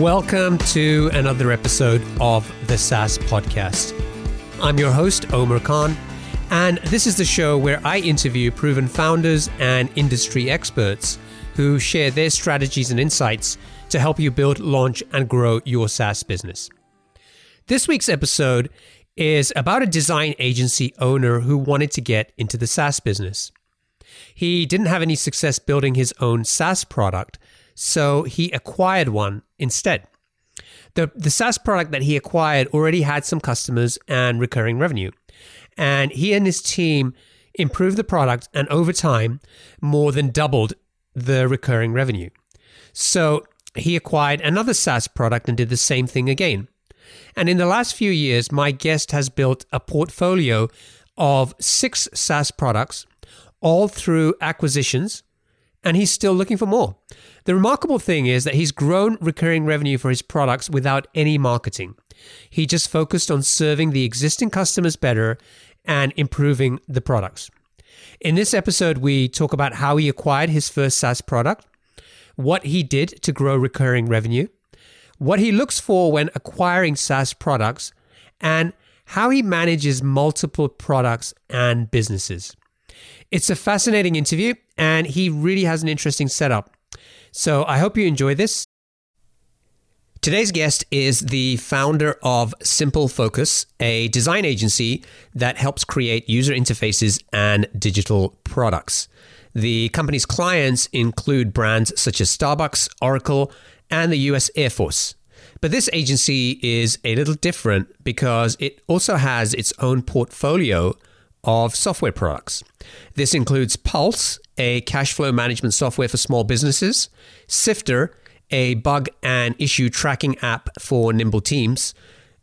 Welcome to another episode of the SaaS Podcast. I'm your host, Omer Khan, and this is the show where I interview proven founders and industry experts who share their strategies and insights to help you build, launch, and grow your SaaS business. This week's episode is about a design agency owner who wanted to get into the SaaS business. He didn't have any success building his own SaaS product, so he acquired one instead. The, the SaaS product that he acquired already had some customers and recurring revenue. And he and his team improved the product and over time more than doubled the recurring revenue. So he acquired another SaaS product and did the same thing again. And in the last few years, my guest has built a portfolio of six SaaS products, all through acquisitions, and he's still looking for more. The remarkable thing is that he's grown recurring revenue for his products without any marketing. He just focused on serving the existing customers better and improving the products. In this episode, we talk about how he acquired his first SaaS product, what he did to grow recurring revenue, what he looks for when acquiring SaaS products, and how he manages multiple products and businesses. It's a fascinating interview, and he really has an interesting setup. So I hope you enjoy this. Today's guest is the founder of SimpleFocus, a design agency that helps create user interfaces and digital products. The company's clients include brands such as Starbucks, Oracle, and the US Air Force. But this agency is a little different because it also has its own portfolio of software products. This includes Pulse, a cash flow management software for small businesses, Sifter, a bug and issue tracking app for nimble teams,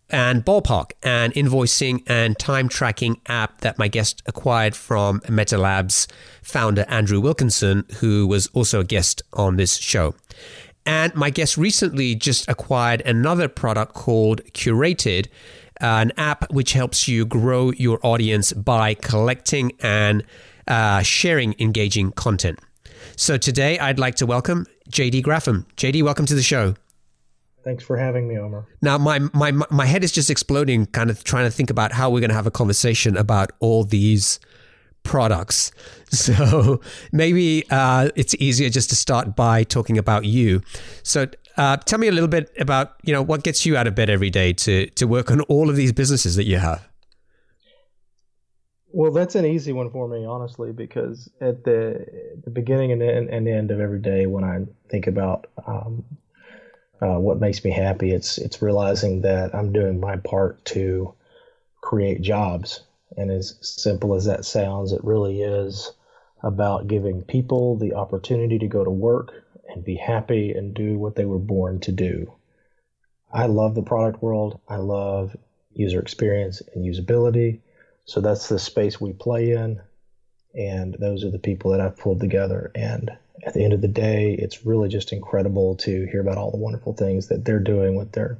and Ballpark, an invoicing and time tracking app that my guest acquired from Meta Labs founder Andrew Wilkinson, who was also a guest on this show. And my guest recently just acquired another product called Curated, an app which helps you grow your audience by collecting and uh, sharing engaging content. So today I'd like to welcome JD Graffam. JD, welcome to the show. Thanks for having me, Omer. Now, my, my, my head is just exploding, kind of trying to think about how we're going to have a conversation about all these products. So maybe uh, it's easier just to start by talking about you. So uh, tell me a little bit about you know what gets you out of bed every day to to work on all of these businesses that you have. Well, that's an easy one for me, honestly, because at the the beginning and, and, end of every day, when I think about um, uh, what makes me happy, it's it's realizing that I'm doing my part to create jobs and as simple as that sounds, it really is about giving people the opportunity to go to work and be happy and do what they were born to do. I love the product world. I love user experience and usability. So that's the space we play in. And those are the people that I've pulled together. And at the end of the day, it's really just incredible to hear about all the wonderful things that they're doing with their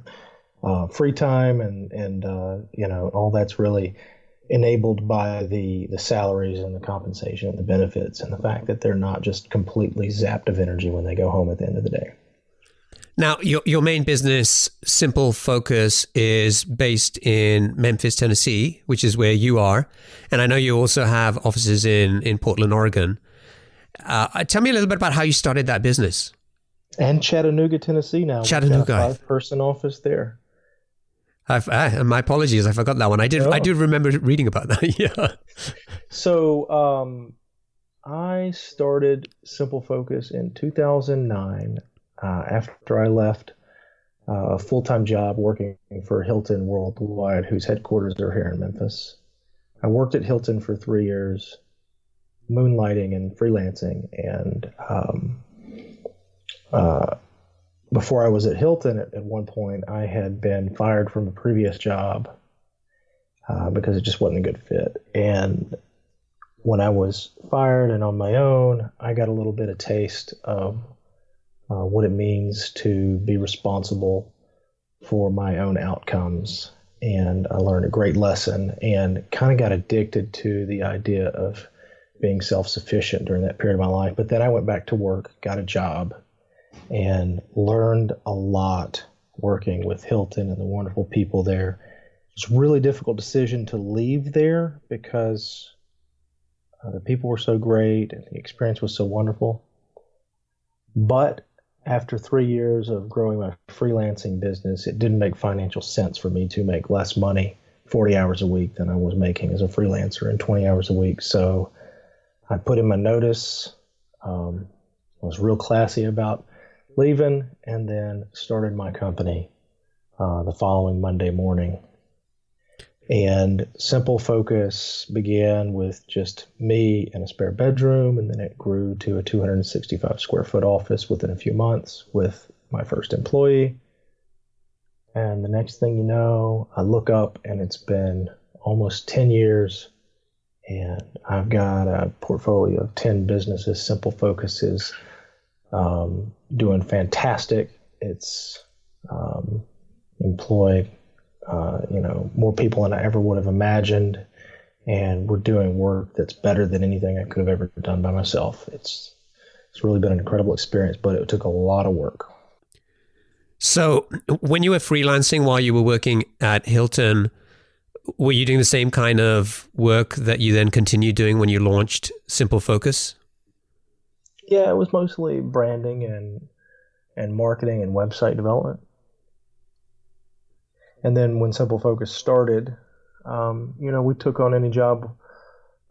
uh, free time and, and uh, you know, all that's really enabled by the the salaries and the compensation and the benefits and the fact that they're not just completely zapped of energy when they go home at the end of the day. Now, your your main business, SimpleFocus, is based in Memphis, Tennessee, which is where you are, and I know you also have offices in in Portland, Oregon. Uh, tell me a little bit about how you started that business. And Chattanooga, Tennessee. Now, Chattanooga, five person office there. I've, uh, my apologies, I forgot that one. I did. I do remember reading about that. yeah. So um, I started SimpleFocus in 2009 uh, after I left uh, a full time job working for Hilton Worldwide, whose headquarters are here in Memphis. I worked at Hilton for three years, moonlighting and freelancing, and um, uh, before I was at Hilton, at, at, one point, I had been fired from a previous job uh, because it just wasn't a good fit. And when I was fired and on my own, I got a little bit of taste of uh, what it means to be responsible for my own outcomes. And I learned a great lesson and kind of got addicted to the idea of being self sufficient during that period of my life. But then I went back to work, got a job and learned a lot working with Hilton and the wonderful people there. It's a really difficult decision to leave there because uh, the people were so great and the experience was so wonderful. But after three years of growing my freelancing business, it didn't make financial sense for me to make less money 40 hours a week than I was making as a freelancer and 20 hours a week. So I put in my notice, um, was real classy about leaving, and then started my company uh, the following Monday morning. And SimpleFocus began with just me and a spare bedroom, and then it grew to a 265 square foot office within a few months with my first employee. And the next thing you know, I look up and it's been almost 10 years, and I've got a portfolio of 10 businesses. SimpleFocus is um, doing fantastic. It's um, employ uh, you know, more people than I ever would have imagined. And we're doing work that's better than anything I could have ever done by myself. It's it's really been an incredible experience, but it took a lot of work. So, when you were freelancing while you were working at Hilton, were you doing the same kind of work that you then continued doing when you launched SimpleFocus? Yeah, it was mostly branding and and marketing and website development. And then when SimpleFocus started, um, you know, we took on any job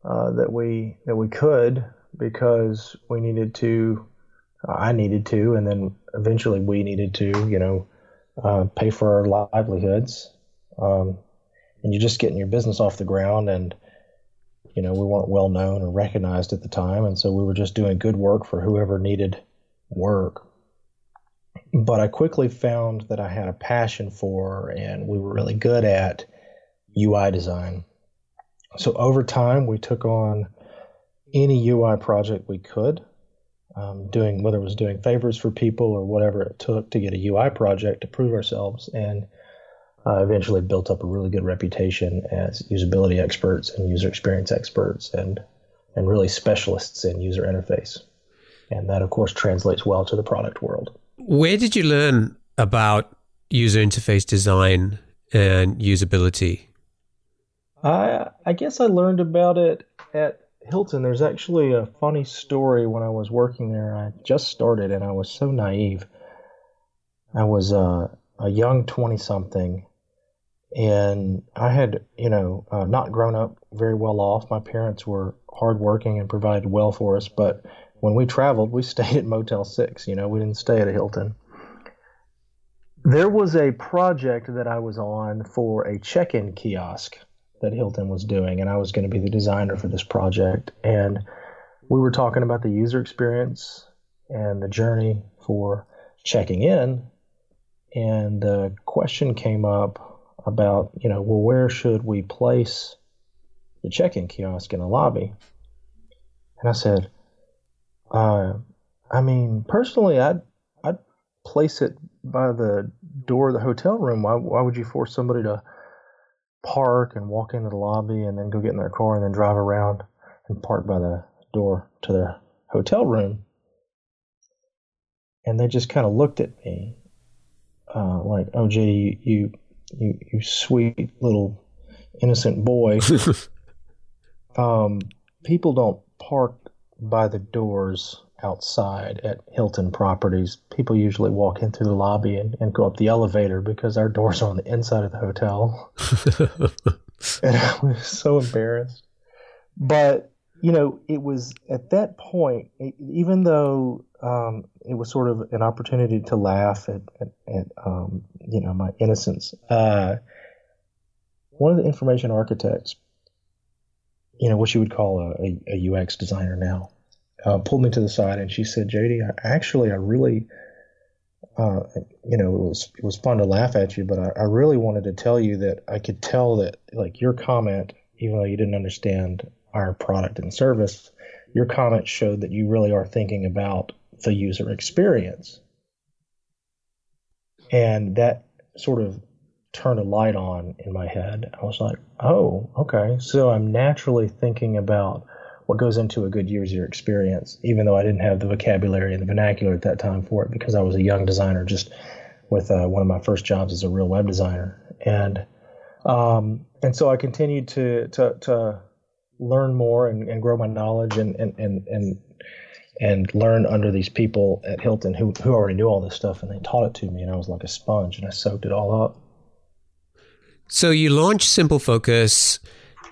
uh, that we that we could because we needed to. Uh, I needed to, and then eventually we needed to, you know, uh, pay for our livelihoods. Um, and you're just getting your business off the ground, and you know, we weren't well known or recognized at the time, and so we were just doing good work for whoever needed work but I quickly found that I had a passion for and we were really good at UI design. So over time, we took on any UI project we could, um, doing whether it was doing favors for people or whatever it took to get a UI project to prove ourselves, and uh, eventually built up a really good reputation as usability experts and user experience experts and and really specialists in user interface. And that, of course, translates well to the product world. Where did you learn about user interface design and usability? I I guess I learned about it at Hilton. There's actually a funny story when I was working there. I just started and I was so naive. I was uh, a young 20 something and I had, you know, uh, not grown up very well off. My parents were hardworking and provided well for us, but when we traveled, we stayed at Motel 6. You know, we didn't stay at a Hilton. There was a project that I was on for a check in kiosk that Hilton was doing, and I was going to be the designer for this project. And we were talking about the user experience and the journey for checking in. And the question came up about, you know, well, where should we place the check in kiosk in the lobby? And I said, uh, I mean, personally, I'd I'd place it by the door of the hotel room. Why why would you force somebody to park and walk into the lobby and then go get in their car and then drive around and park by the door to their hotel room? And they just kind of looked at me uh, like, "Oh, gee, you you you sweet little innocent boy." um, people don't park by the doors outside at Hilton properties, people usually walk in through the lobby and, and go up the elevator because our doors are on the inside of the hotel. and I was so embarrassed. But, you know, it was at that point, even though um, it was sort of an opportunity to laugh at, at, at um, you know, my innocence, uh, one of the information architects you know, what you would call a, a, a UX designer now, uh, pulled me to the side and she said, JD, I, actually, I really, uh, you know, it was it was fun to laugh at you, but I, I, really wanted to tell you that I could tell that like your comment, even though you didn't understand our product and service, your comments showed that you really are thinking about the user experience, and that sort of turned a light on in my head. I was like, oh, okay. So I'm naturally thinking about what goes into a good user experience, even though I didn't have the vocabulary and the vernacular at that time for it because I was a young designer just with uh, one of my first jobs as a real web designer, and um, and so I continued to to, to learn more and, and grow my knowledge and and and and and learn under these people at Hilton who who already knew all this stuff and they taught it to me and I was like a sponge and I soaked it all up. So you launched SimpleFocus.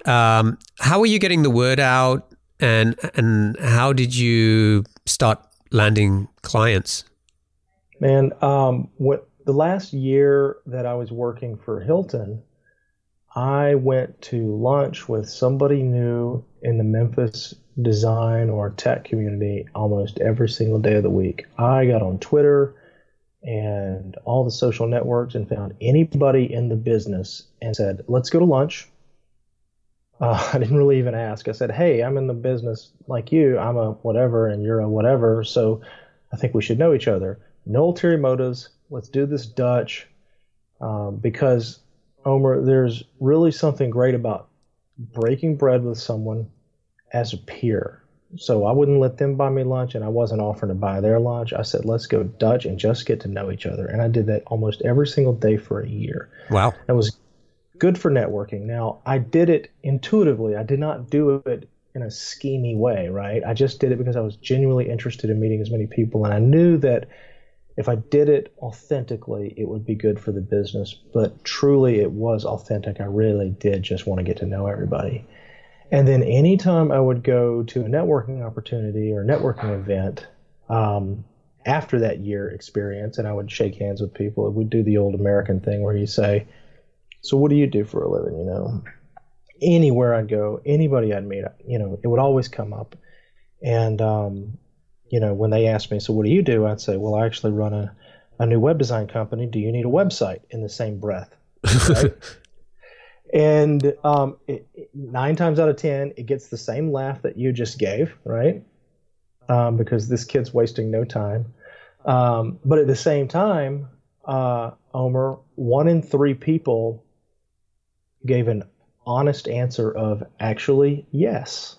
Um, how are you getting the word out, and and how did you start landing clients? Man, um, what the last year that I was working for Hilton, I went to lunch with somebody new in the Memphis design or tech community almost every single day of the week. I got on Twitter and all the social networks and found anybody in the business and said, let's go to lunch. Uh, I didn't really even ask. I said, hey, I'm in the business like you. I'm a whatever and you're a whatever. So I think we should know each other. No ulterior motives. Let's do this Dutch. Um, because, Omer, there's really something great about breaking bread with someone as a peer so I wouldn't let them buy me lunch, and I wasn't offering to buy their lunch. I said, let's go Dutch and just get to know each other. And I did that almost every single day for a year. Wow. It was good for networking. Now, I did it intuitively, I did not do it in a schemy way, right? I just did it because I was genuinely interested in meeting as many people, and I knew that if I did it authentically, it would be good for the business. But truly, it was authentic. I really did just want to get to know everybody. And then anytime I would go to a networking opportunity or networking event um, after that year experience, and I would shake hands with people, we'd do the old American thing where you say, "So what do you do for a living?" You know, anywhere I'd go, anybody I'd meet, you know, it would always come up. And um, you know, when they asked me, "So what do you do?" I'd say, "Well, I actually run a a new web design company. Do you need a website?" In the same breath. Right? and um, it, nine times out of ten, it gets the same laugh that you just gave, right? Um, because this kid's wasting no time. Um, but at the same time, uh, Omer, one in three people gave an honest answer of actually yes.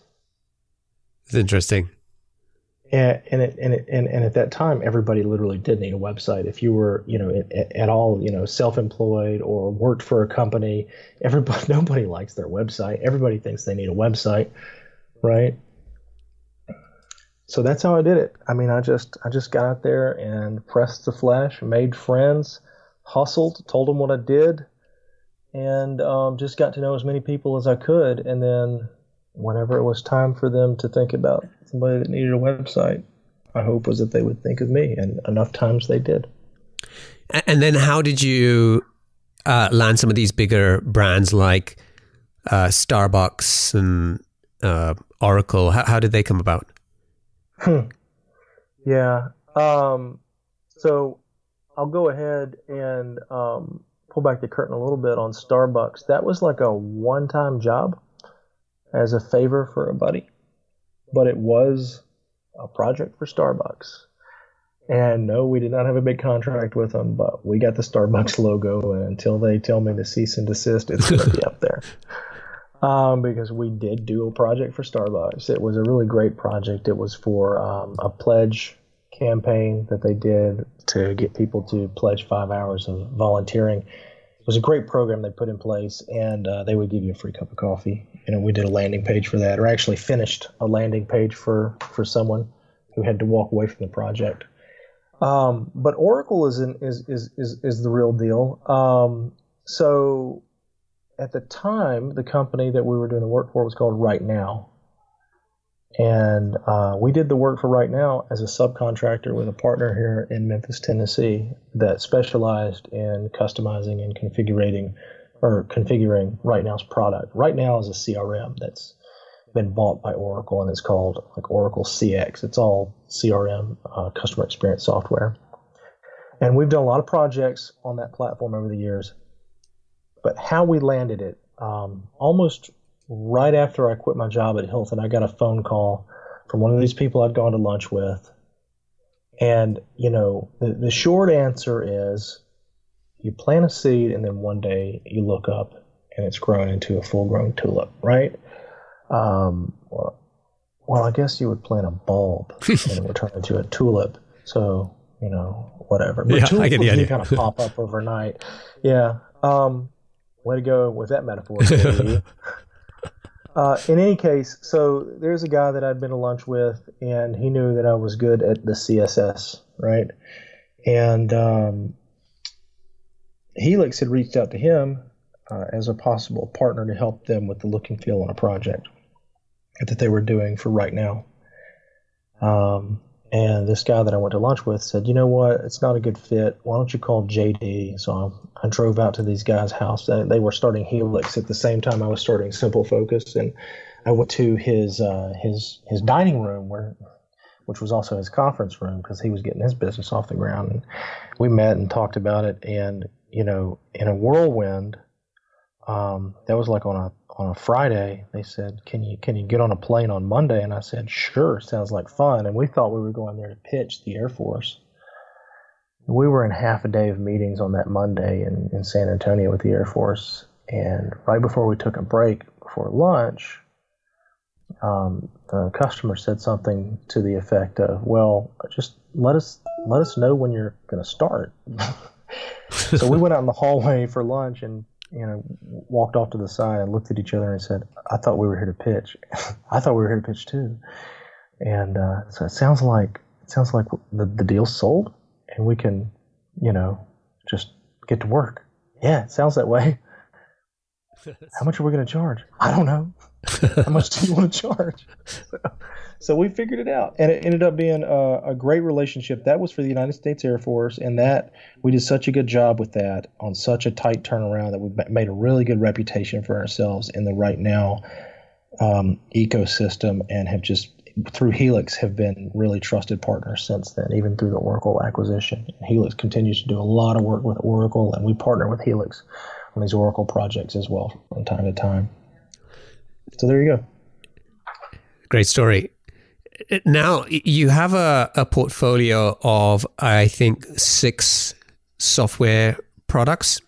It's interesting and and it, and, it, and and at that time everybody literally did need a website. If you were you know at, at, all you know self-employed or worked for a company everybody nobody likes their website. Everybody thinks they need a website right? So that's how i did it. I mean i just i just got out there and pressed the flesh made friends hustled told them what i did and um, just got to know as many people as i could. And then whenever it was time for them to think about somebody that needed a website, my hope was that they would think of me, and enough times they did. And then, how did you uh, land some of these bigger brands like uh, Starbucks and uh, Oracle? How, how, did they come about? Hmm. Yeah. Um, so I'll go ahead and um, pull back the curtain a little bit on Starbucks. That was like a one time job as a favor for a buddy but it was a project for Starbucks. And no, we did not have a big contract with them, but we got the Starbucks logo. And until they tell me to cease and desist, it's going to be up there. Um, because we did do a project for Starbucks. It was a really great project. It was for um, a pledge campaign that they did to get people to pledge five hours of volunteering it was a great program they put in place, and uh, they would give you a free cup of coffee. You know, we did a landing page for that, or actually finished a landing page for for someone who had to walk away from the project. Um, but Oracle is, in, is, is is is the real deal. Um, so at the time, the company that we were doing the work for was called RightNow, and uh, we did the work for RightNow as a subcontractor with a partner here in Memphis, Tennessee, that specialized in customizing and configuring or configuring RightNow's product. RightNow is a CRM that's been bought by Oracle and it's called like Oracle CX. It's all CRM, uh, customer experience software. And we've done a lot of projects on that platform over the years. But how we landed it, um, almost right after I quit my job at Hilton, I got a phone call from one of these people I'd gone to lunch with. And, you know, the, the short answer is you plant a seed and then one day you look up and it's grown into a full grown tulip, right? Um, well, well, I guess you would plant a bulb and it would turn into a tulip. So you know, whatever. But yeah, I get the idea. kind of pop up overnight. Yeah. Um, way to go with that metaphor. uh, in any case, so there's a guy that I'd been to lunch with, and he knew that I was good at the CSS, right? And um, Helix had reached out to him uh, as a possible partner to help them with the look and feel on a project that they were doing for RightNow. Um, and this guy that I went to lunch with said, "You know what? It's not a good fit. Why don't you call JD?" So I, I drove out to these guys' house. They were starting Helix at the same time I was starting SimpleFocus, and I went to his uh, his his dining room where, which was also his conference room because he was getting his business off the ground. And we met and talked about it. And you know, in a whirlwind, um, that was like on a on a Friday, they said, "Can you can you get on a plane on Monday?" And I said, "Sure, sounds like fun." And we thought we were going there to pitch the Air Force. We were in half a day of meetings on that Monday in, in San Antonio with the Air Force, and right before we took a break before lunch, um, the customer said something to the effect of, "Well, just let us let us know when you're going to start." so we went out in the hallway for lunch and you know, walked off to the side and looked at each other and said, "I thought we were here to pitch. I thought we were here to pitch too." And uh, so it sounds like it sounds like the the deal's sold, and we can, you know, just get to work. Yeah, it sounds that way. How much are we going to charge? I don't know. How much do you want to charge? So, so we figured it out, and it ended up being a, a, great relationship. That was for the United States Air Force, and that we did such a good job with that on such a tight turnaround that we made a really good reputation for ourselves in the RightNow um, ecosystem, and have just through Helix have been really trusted partners since then, even through the Oracle acquisition. Helix continues to do a lot of work with Oracle, and we partner with Helix on these Oracle projects as well from time to time. So there you go. Great story. Now you have a, a portfolio of, I think, six software products.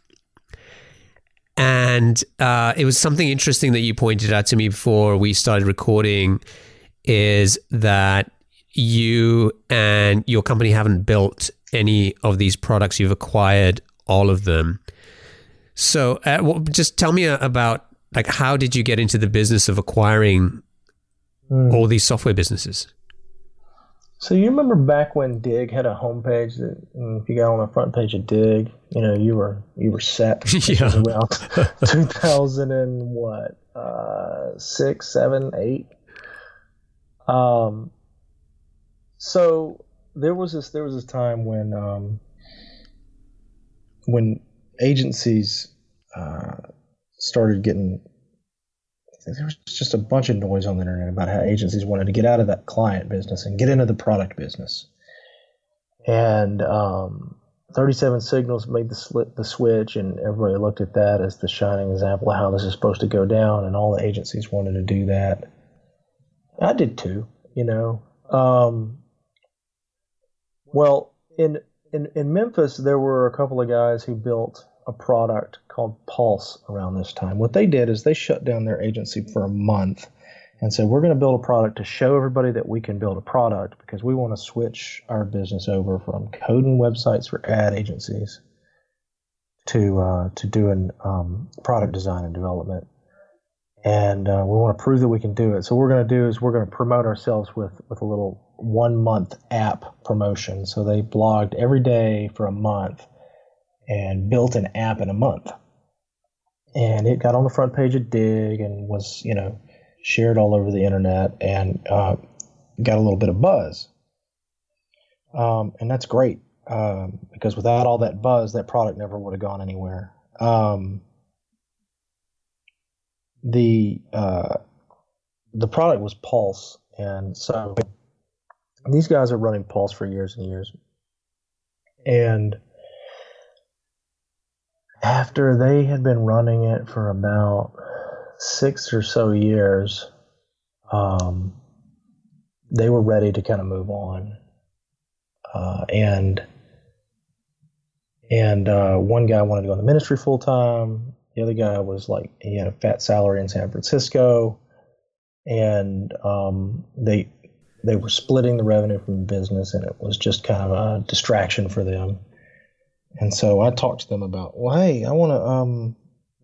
And uh, it was something interesting that you pointed out to me before we started recording is that you and your company haven't built any of these products. You've acquired all of them. So, uh, well, just tell me about like how did you get into the business of acquiring mm. all these software businesses. So you remember back when Digg had a homepage that if you got on the front page of Digg you know, you were you were set. yeah. Around 2000 and what, uh, six, seven, eight. Um. So there was this there was this time when um when agencies uh, started getting there was just a bunch of noise on the internet about how agencies wanted to get out of that client business and get into the product business. And um, 37signals made the, sli- the switch, and everybody looked at that as the shining example of how this is supposed to go down, and all the agencies wanted to do that. I did too, you know. Um, well, in, in in Memphis, there were a couple of guys who built a product called Pulse around this time. What they did is they shut down their agency for a month and said, We're going to build a product to show everybody that we can build a product because we want to switch our business over from coding websites for ad agencies to, uh, to doing um, product design and development. And uh, we want to prove that we can do it. So, what we're going to do is we're going to promote ourselves with, with a little one month app promotion. So, they blogged every day for a month and built an app in a month. And it got on the front page of Digg and was, you know, shared all over the internet and uh, got a little bit of buzz. Um, and that's great um, because without all that buzz, that product never would have gone anywhere. Um, the uh, the product was Pulse, and so these guys are running Pulse for years and years, and after they had been running it for about six or so years, um, they were ready to kind of move on. Uh, and and uh, one guy wanted to go in the ministry full time. The other guy was like he had a fat salary in San Francisco, and um, they they were splitting the revenue from the business, and it was just kind of a distraction for them. And so I talked to them about, well, hey, I want to um,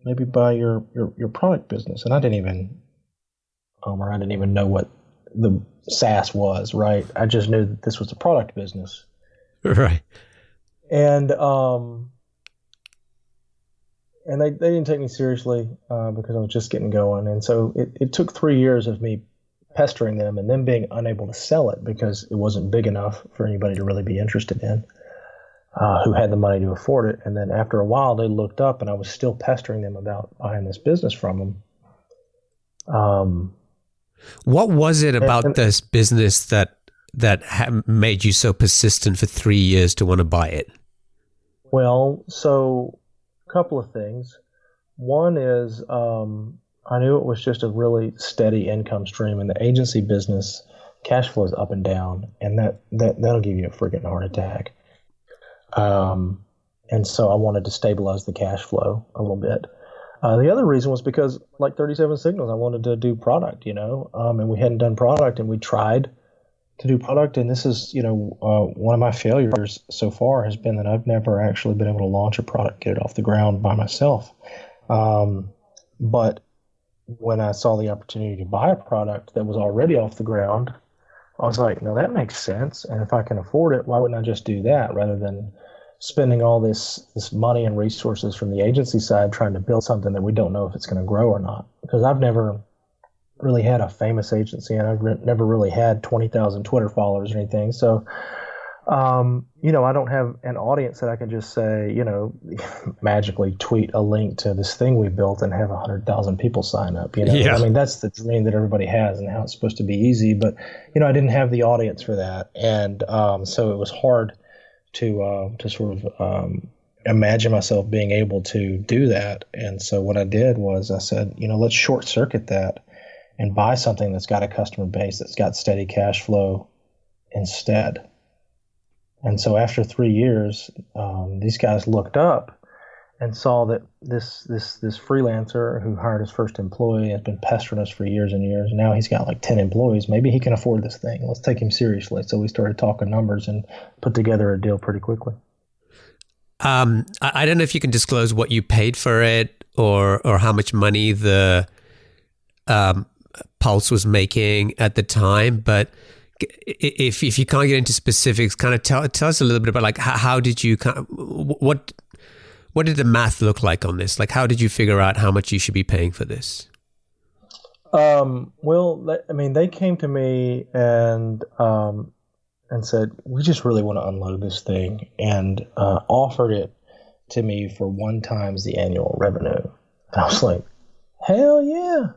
maybe buy your, your your product business, and I didn't even, um, or I didn't even know what the SaaS was, right? I just knew that this was a product business, right? And um, and they, they didn't take me seriously uh, because I was just getting going, and so it, it took three years of me pestering them and them being unable to sell it because it wasn't big enough for anybody to really be interested in uh, who had the money to afford it. And then after a while, they looked up and I was still pestering them about buying this business from them. Um, what was it about and, this business that that ha- made you so persistent for three years to want to buy it? Well, so a couple of things. One is um, I knew it was just a really steady income stream, and the agency business cash flow is up and down, and that that that'll give you a freaking heart attack. Um, and so I wanted to stabilize the cash flow a little bit. Uh, the other reason was because, like 37signals, I wanted to do product, you know, um, and we hadn't done product, and we tried to do product. And this is, you know, uh, one of my failures so far has been that I've never actually been able to launch a product, get it off the ground by myself. Um, but when I saw the opportunity to buy a product that was already off the ground, I was like, no, that makes sense. And if I can afford it, why wouldn't I just do that rather than spending all this this money and resources from the agency side trying to build something that we don't know if it's going to grow or not? Because I've never really had a famous agency and I've re- never really had 20,000 Twitter followers or anything. So um, you know, I don't have an audience that I can just say, you know, magically tweet a link to this thing we built and have 100,000 people sign up. You know, yeah. I mean, that's the dream that everybody has and how it's supposed to be easy. But, you know, I didn't have the audience for that. And um, so it was hard to, uh, to sort of um, imagine myself being able to do that. And so what I did was I said, you know, let's short circuit that and buy something that's got a customer base that's got steady cash flow instead. And so after three years, um, these guys looked up and saw that this this this freelancer who hired his first employee has been pestering us for years and years. Now he's got like ten employees. Maybe he can afford this thing. Let's take him seriously. So we started talking numbers and put together a deal pretty quickly. Um, I don't know if you can disclose what you paid for it or or how much money the um, Pulse was making at the time, but if if you can't get into specifics, kind of tell tell us a little bit about like how, how did you kind of, what what did the math look like on this? Like how did you figure out how much you should be paying for this? Um, well, I mean, they came to me and um, and said we just really want to unload this thing, and uh, offered it to me for one times the annual revenue. And I was like, hell yeah!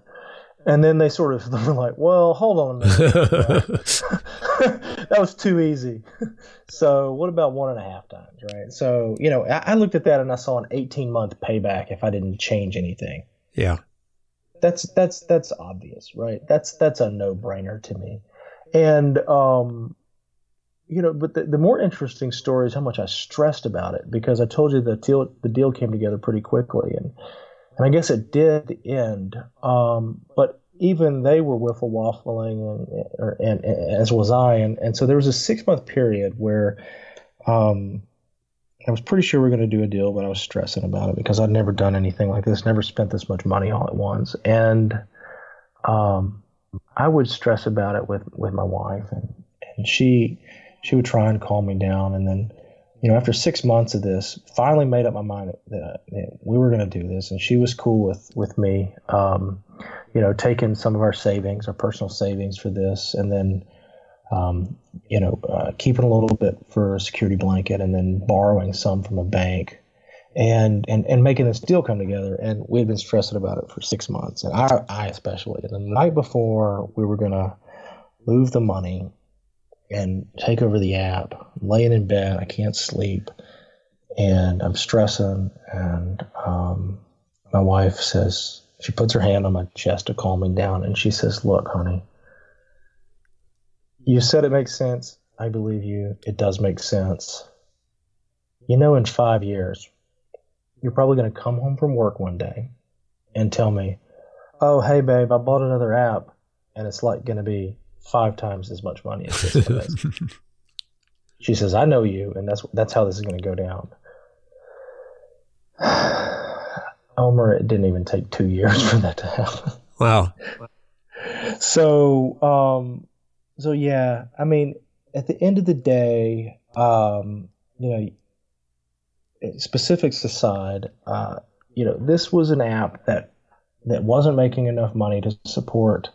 And then they sort of were like, well, hold on. that was too easy. so what about one and a half times, right? So, you know, I, I looked at that and I saw an 18 month payback if I didn't change anything. Yeah. That's that's that's obvious, right? That's that's a no brainer to me. And um, you know, but the, the more interesting story is how much I stressed about it because I told you the deal the deal came together pretty quickly and and I guess it did end. Um, but even they were wiffle waffling, and, and, and, as was I. And, and so there was a six month period where um, I was pretty sure we were going to do a deal, but I was stressing about it because I'd never done anything like this, never spent this much money all at once. And um, I would stress about it with, with my wife, and, and she she would try and calm me down. And then you know, after six months of this, finally made up my mind that, that we were going to do this, and she was cool with with me, um, you know, taking some of our savings, our personal savings for this, and then, um, you know, uh, keeping a little bit for a security blanket, and then borrowing some from a bank, and and and making this deal come together. And we had been stressing about it for six months, and I, I especially. And the night before we were to move the money and take over the app. Laying in bed, I can't sleep, and I'm stressing. And um, my wife says, she puts her hand on my chest to calm me down, and she says, Look, honey, you said it makes sense. I believe you. It does make sense. You know, in five years, you're probably going to come home from work one day and tell me, Oh, hey, babe, I bought another app, and it's like going to be five times as much money as this one she says, I know you, and that's that's how this is going to go down. Omer, it didn't even take two years for that to happen. Wow. So, um, so yeah, I mean, at the end of the day, um, you know, specifics aside, uh, you know, this was an app that that wasn't making enough money to support,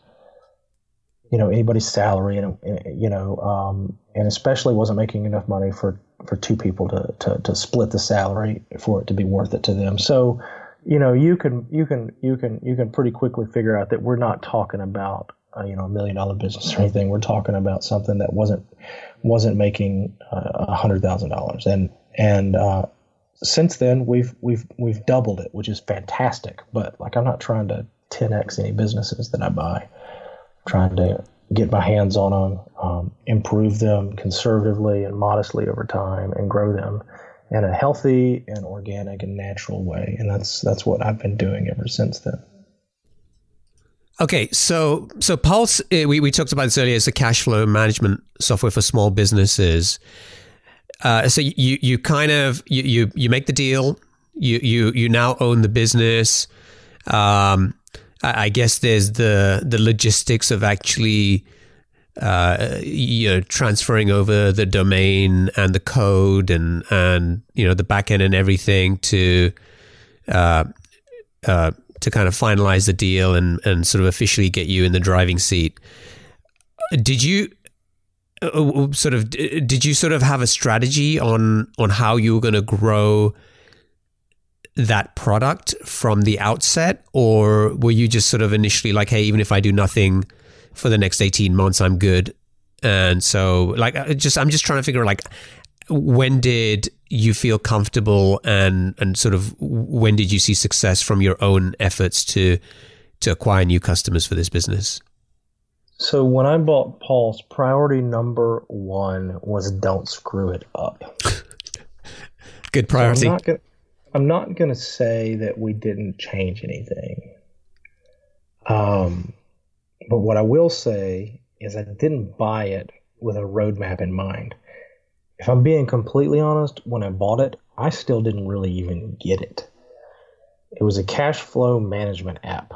you know, anybody's salary, and you know, um, and especially wasn't making enough money for for two people to, to to split the salary for it to be worth it to them. So, you know, you can you can you can you can pretty quickly figure out that we're not talking about uh, you know a million dollar business or anything. We're talking about something that wasn't wasn't making uh, a uh, hundred thousand dollars, and and uh, since then we've we've we've doubled it, which is fantastic. But like I'm not trying to 10x any businesses that I buy. I'm trying to get my hands on them, um, improve them conservatively and modestly over time, and grow them in a healthy and organic and natural way. And that's that's what I've been doing ever since then. Okay, so so Pulse, eh, we, we talked about this earlier, it's a cash flow management software for small businesses. Uh, so you you kind of you, you you make the deal, you you you now own the business. Um, I, I guess there's the the logistics of actually uh, you know transferring over the domain and the code and and you know the backend and everything to uh, uh, to kind of finalize the deal and and sort of officially get you in the driving seat. Did you uh, sort of did you sort of have a strategy on on how you were going to grow that product from the outset or were you just sort of initially like hey even if I do nothing for the next 18 months I'm good and so like just I'm just trying to figure out like when did you feel comfortable and and sort of when did you see success from your own efforts to to acquire new customers for this business? So when I bought Pulse, priority number one was don't screw it up. Good priority. So I'm not gonna, say that we didn't change anything. Um, but what I will say is I didn't buy it with a roadmap in mind if I'm being completely honest, when I bought it, I still didn't really even get it. It was a cash flow management app.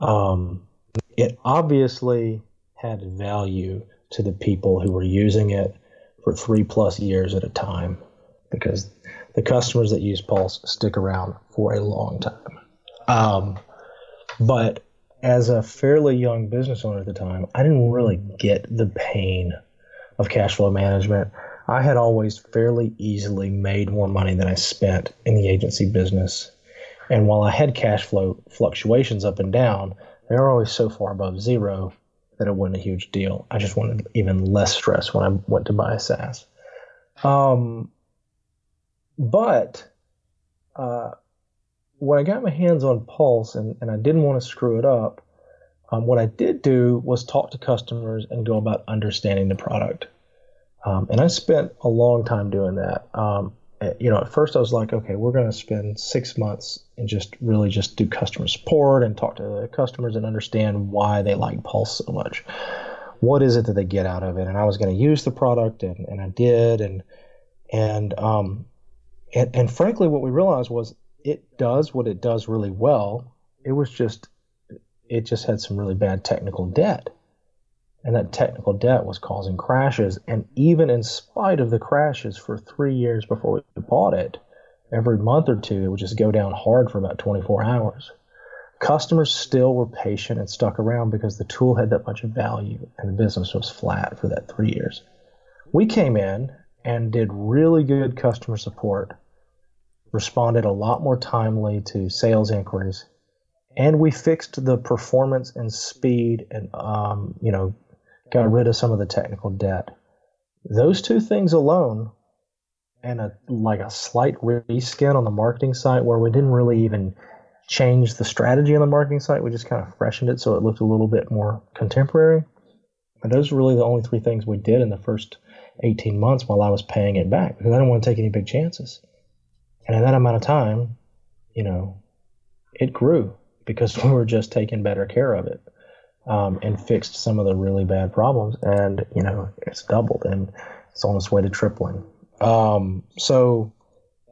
Um, it obviously had value to the people who were using it for three plus years at a time because the customers that use Pulse stick around for a long time. Um, but as a fairly young business owner at the time, I didn't really get the pain of cash flow management, I had always fairly easily made more money than I spent in the agency business. And while I had cash flow fluctuations up and down, they were always so far above zero that it wasn't a huge deal. I just wanted even less stress when I went to buy a SaaS. Um, but uh, when I got my hands on Pulse and, and I didn't want to screw it up, um, what I did do was talk to customers and go about understanding the product. Um, and I spent a long time doing that. Um, eh, you know, at first I was like, okay, we're going to spend six months and just really just do customer support and talk to the customers and understand why they like Pulse so much. What is it that they get out of it? And I was going to use the product, and, and I did. And and um, and, and frankly, what we realized was it does what it does really well. It was just it just had some really bad technical debt. And that technical debt was causing crashes. And even in spite of the crashes for three years before we bought it, every month or two, it would just go down hard for about 24 hours. Customers still were patient and stuck around because the tool had that much of value and the business was flat for that three years. We came in and did really good customer support, responded a lot more timely to sales inquiries, and we fixed the performance and speed and um, you know got rid of some of the technical debt. Those two things alone and a like a slight reskin on the marketing site where we didn't really even change the strategy on the marketing site we just kind of freshened it so it looked a little bit more contemporary. And those were really the only three things we did in the first 18 months while i was paying it back because i didn't want to take any big chances and in that amount of time you know it grew because we were just taking better care of it. um, and fixed some of the really bad problems. And you know, it's doubled and it's on its way to tripling. Um, so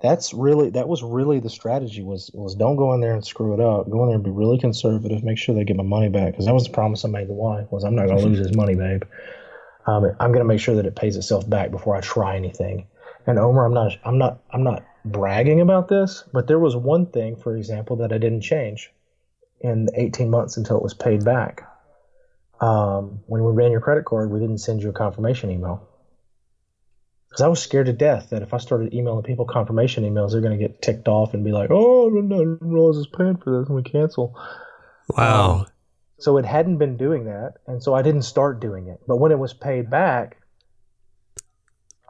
that's really that was really the strategy was was don't go in there and screw it up. Go in there and be really conservative. Make sure they get my money back because that was the promise I made the wife was I'm not going to lose this money, babe. Um, I'm going to make sure that it pays itself back before I try anything. And Omer, I'm not I'm not I'm not bragging about this, but there was one thing, for example, that I didn't change in the 18 months until it was paid back. Um, when we ran your credit card, we didn't send you a confirmation email because I was scared to death that if I started emailing people confirmation emails, they're going to get ticked off and be like, "Oh, I didn't realize I was paying for this," and we cancel. Wow. Um, so it hadn't been doing that, and so I didn't start doing it. But when it was paid back,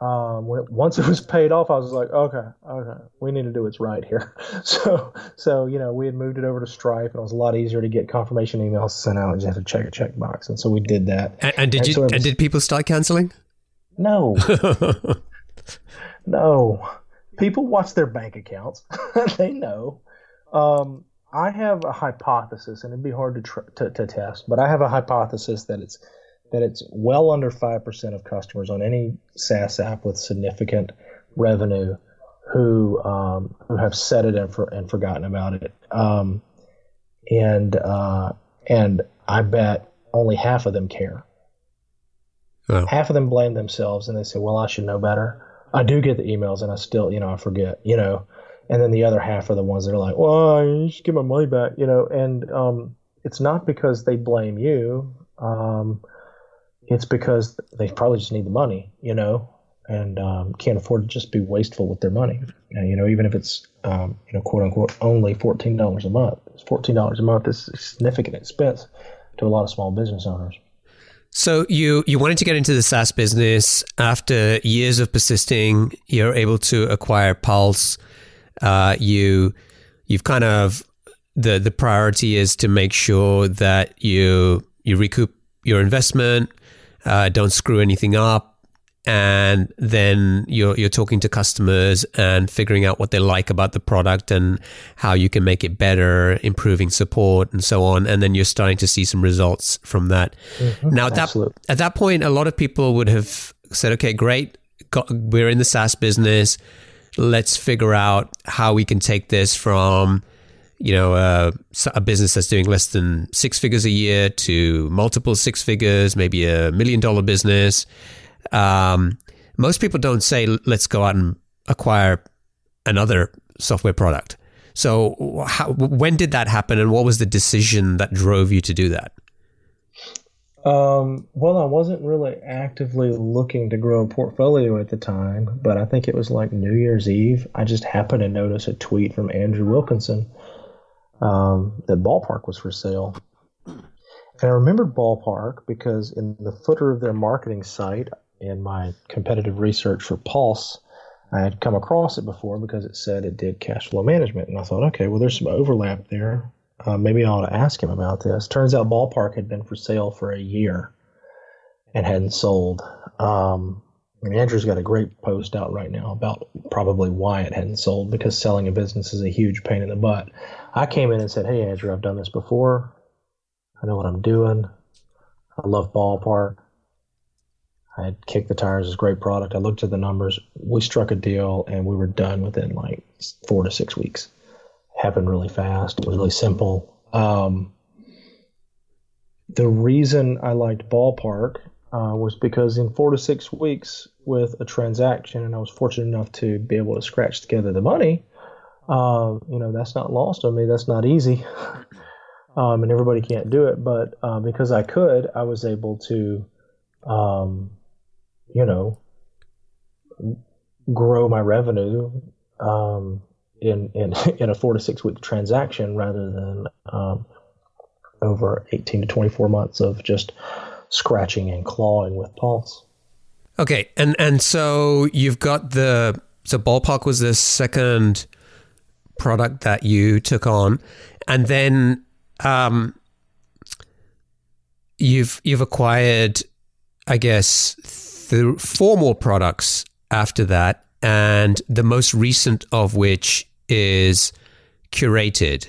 um, when it, once it was paid off, I was like, okay, okay, we need to do what's right here. So, so you know, we had moved it over to Stripe, and it was a lot easier to get confirmation emails sent out. And you have to check a checkbox, and so we did that. And, and did and you? So was, and did people start canceling? No. no. People watch their bank accounts. they know. Um, I have a hypothesis, and it'd be hard to, tr- to, to test, but I have a hypothesis that it's that it's well under five percent of customers on any SaaS app with significant revenue who um, who have set it and, for, and forgotten about it. Um, and uh, and I bet only half of them care. Oh. Half of them blame themselves and they say, "Well, I should know better." I do get the emails and I still, you know, I forget, you know. And then the other half are the ones that are like, "Well, you should get my money back," you know. And um, it's not because they blame you. Um, it's because they probably just need the money, you know, and um, can't afford to just be wasteful with their money. And, you know, even if it's um, you know, quote unquote, only fourteen dollars a month. Fourteen dollars a month is a significant expense to a lot of small business owners. So you you wanted to get into the SaaS business after years of persisting. You're able to acquire Pulse. Uh, you you've kind of the the priority is to make sure that you you recoup your investment, uh, don't screw anything up, and then you're you're talking to customers and figuring out what they like about the product and how you can make it better, improving support and so on, and then you're starting to see some results from that. Mm-hmm. Now at Absolutely. that at that point, a lot of people would have said, "Okay, great, got, we're in the SaaS business. Let's figure out how we can take this from." You know, uh, a business that's doing less than six figures a year to multiple six figures, maybe a million dollar business um, most people don't say, let's go out and acquire another software product. So, how, when did that happen, and what was the decision that drove you to do that? Um, well, I wasn't really actively looking to grow a portfolio at the time, but I think it was like New Year's Eve. I just happened to notice a tweet from Andrew Wilkinson um, that Ballpark was for sale. And I remembered Ballpark because in the footer of their marketing site, in my competitive research for Pulse, I had come across it before because it said it did cash flow management. And I thought, okay, well, there's some overlap there. Uh, maybe I ought to ask him about this. Turns out Ballpark had been for sale for a year and hadn't sold. Um, I mean, Andrew's got a great post out right now about probably why it hadn't sold because selling a business is a huge pain in the butt. I came in and said, Hey, Andrew, I've done this before. I know what I'm doing. I love Ballpark. I had kicked the tires. It's a great product. I looked at the numbers. We struck a deal and we were done within like four to six weeks. It happened really fast. It was really simple. Um, the reason I liked Ballpark uh, was because in four to six weeks with a transaction, and I was fortunate enough to be able to scratch together the money. Uh, you know, that's not lost on me. That's not easy. um, and everybody can't do it. But uh, because I could, I was able to um, you know, grow my revenue um, in in in a four to six week transaction rather than um, over eighteen to twenty four months of just scratching and clawing with Pulse. Okay, and and so you've got the so ballpark was the second product that you took on, and then um, you've you've acquired, I guess the four more products after that, and the most recent of which is Curated.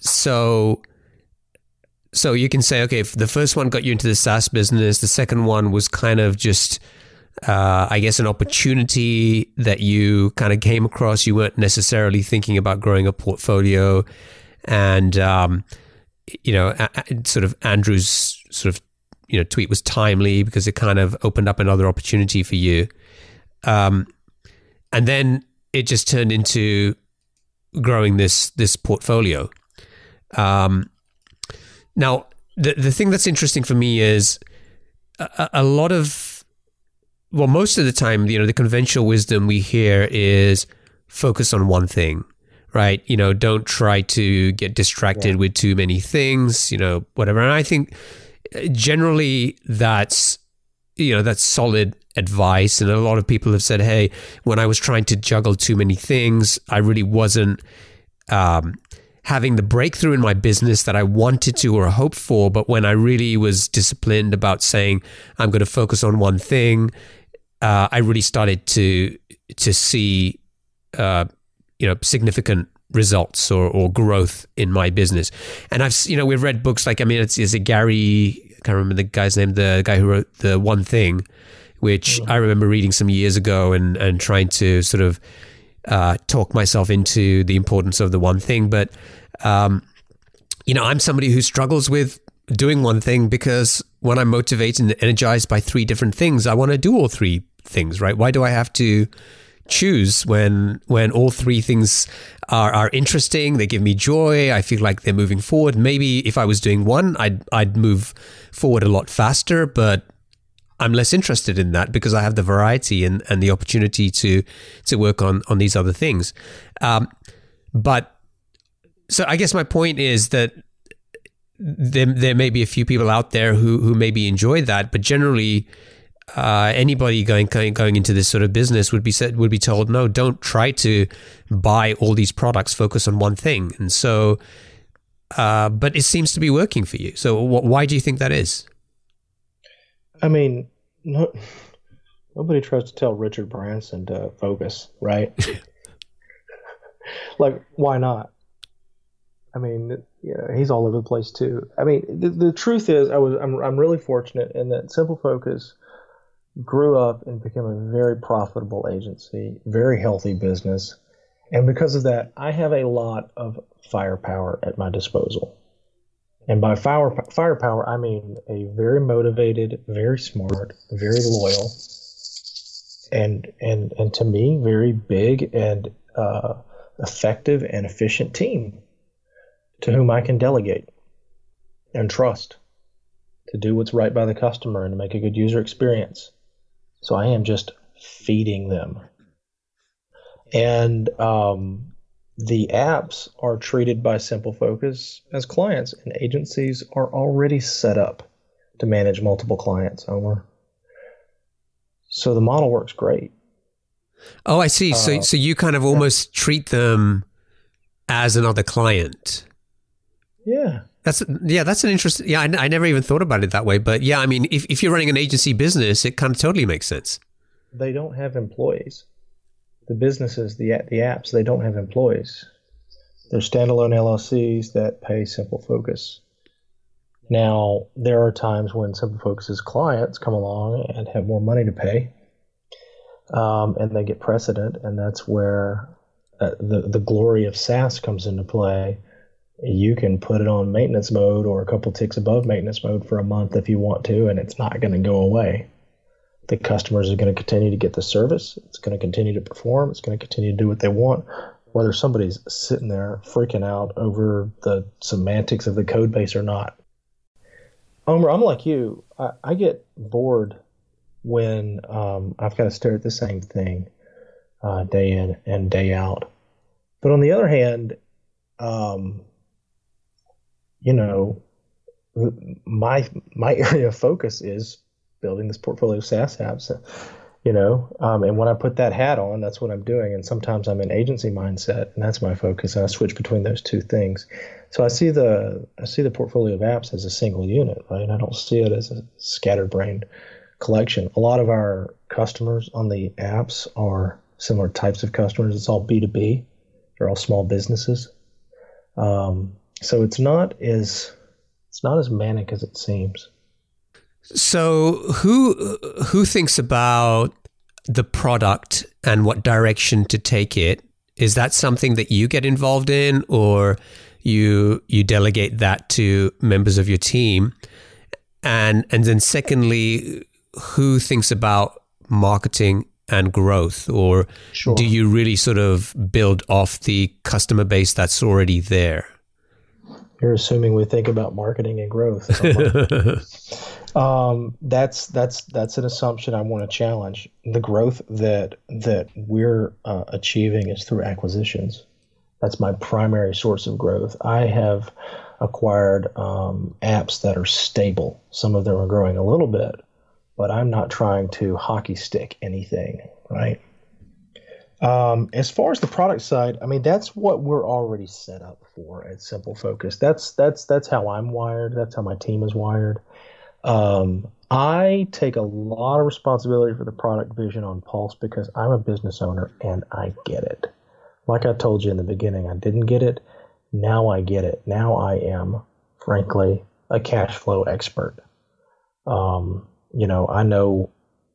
So, so you can say, okay, the first one got you into the SaaS business. The second one was kind of just, uh, I guess, an opportunity that you kind of came across. You weren't necessarily thinking about growing a portfolio, and um, you know, sort of Andrew's sort of you know tweet was timely because it kind of opened up another opportunity for you. Um, and then it just turned into growing this this portfolio. Um, now, the the thing that's interesting for me is a, a lot of well, most of the time, you know, the conventional wisdom we hear is focus on one thing, right? You know, don't try to get distracted yeah. with too many things, you know, whatever. And I think uh, generally that's you know that's solid advice and a lot of people have said hey when i was trying to juggle too many things i really wasn't um, having the breakthrough in my business that I wanted to or hoped for. But when I really was disciplined about saying I'm going to focus on one thing, uh, I really started to to see uh, you know significant results or, or growth in my business. And I've you know we've read books like I mean it's is it Gary I can't remember the guy's name the guy who wrote the One Thing, which I remember reading some years ago and and trying to sort of uh, talk myself into the importance of the one thing. But, um, you know, I'm somebody who struggles with doing one thing because when I'm motivated and energized by three different things, I want to do all three things, right? Why do I have to choose when when all three things are are interesting they give me joy i feel like they're moving forward maybe if i was doing one i'd i'd move forward a lot faster but I'm less interested in that because I have the variety and, and the opportunity to to work on on these other things. Um, but so I guess my point is that there there may be a few people out there who who maybe enjoy that, but generally. Uh, anybody going, going into this sort of business would be said would be told no don't try to buy all these products focus on one thing and so uh, but it seems to be working for you so wh- why do you think that is I mean, no, nobody tries to tell Richard Branson to focus, right? like, why not? I mean, you know, he's all over the place too. I mean, the, the truth is, I was I'm I'm really fortunate in that SimpleFocus grew up and became a very profitable agency, very healthy business, and because of that, I have a lot of firepower at my disposal. And by fire, firepower, I mean a very motivated, very smart, very loyal, and and and to me, very big and uh, effective and efficient team to whom I can delegate and trust to do what's right by the customer and to make a good user experience. So I am just feeding them. And um, the apps are treated by SimpleFocus as clients, and agencies are already set up to manage multiple clients, Omer. So the model works great. Oh, I see. So, uh, so you kind of almost yeah. treat them as another client. Yeah. That's yeah, that's an interesting. Yeah, I, I never even thought about it that way. But yeah, I mean, if if you're running an agency business, it kind of totally makes sense. They don't have employees the businesses, the the apps, they don't have employees. They're standalone LLCs that pay SimpleFocus. Now, there are times when SimpleFocus's clients come along and have more money to pay, um, and they get precedent, and that's where uh, the the glory of SaaS comes into play. You can put it on maintenance mode or a couple ticks above maintenance mode for a month if you want to, and it's not going to go away the customers are going to continue to get the service. It's going to continue to perform. It's going to continue to do what they want. Whether somebody's sitting there freaking out over the semantics of the code base or not. Omer, I'm like you. I, I get bored when um, I've got to stare at the same thing uh, day in and day out. But on the other hand, um, you know, my my area of focus is building this portfolio of SaaS apps. You know, um, and when I put that hat on, that's what I'm doing. And sometimes I'm in agency mindset, and that's my focus. And I switch between those two things. So I see the I see the portfolio of apps as a single unit, right? I don't see it as a scattered brain collection. A lot of our customers on the apps are similar types of customers. It's all B2B. They're all small businesses. Um, so it's not as it's not as manic as it seems. So who who thinks about the product and what direction to take it? Is that something that you get involved in, or you you delegate that to members of your team? And and then secondly, who thinks about marketing and growth, or sure. do you really sort of build off the customer base that's already there? You're assuming we think about marketing and growth. um, that's that's that's an assumption I want to challenge. The growth that that we're uh, achieving is through acquisitions. That's my primary source of growth. I have acquired um, apps that are stable. Some of them are growing a little bit, but I'm not trying to hockey stick anything, right? Um, as far as the product side, I mean that's what we're already set up for at SimpleFocus. That's that's that's how I'm wired. That's how my team is wired. Um, I take a lot of responsibility for the product vision on Pulse because I'm a business owner and I get it. Like I told you in the beginning, I didn't get it. Now I get it. Now I am, frankly, a cash flow expert. Um, you know, I know